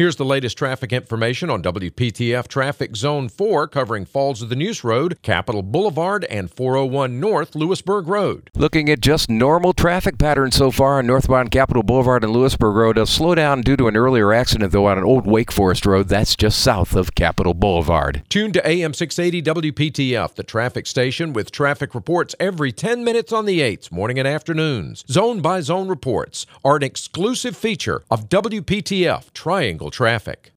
Here's the latest traffic information on WPTF Traffic Zone 4 covering Falls of the Neuse Road, Capital Boulevard, and 401 North Louisburg Road. Looking at just normal traffic patterns so far on northbound Capital Boulevard and Louisburg Road. A slowdown due to an earlier accident, though, on an old Wake Forest Road. That's just south of Capital Boulevard. Tune to AM 680 WPTF, the traffic station with traffic reports every 10 minutes on the 8s, morning and afternoons. Zone by zone reports are an exclusive feature of WPTF Triangle Traffic.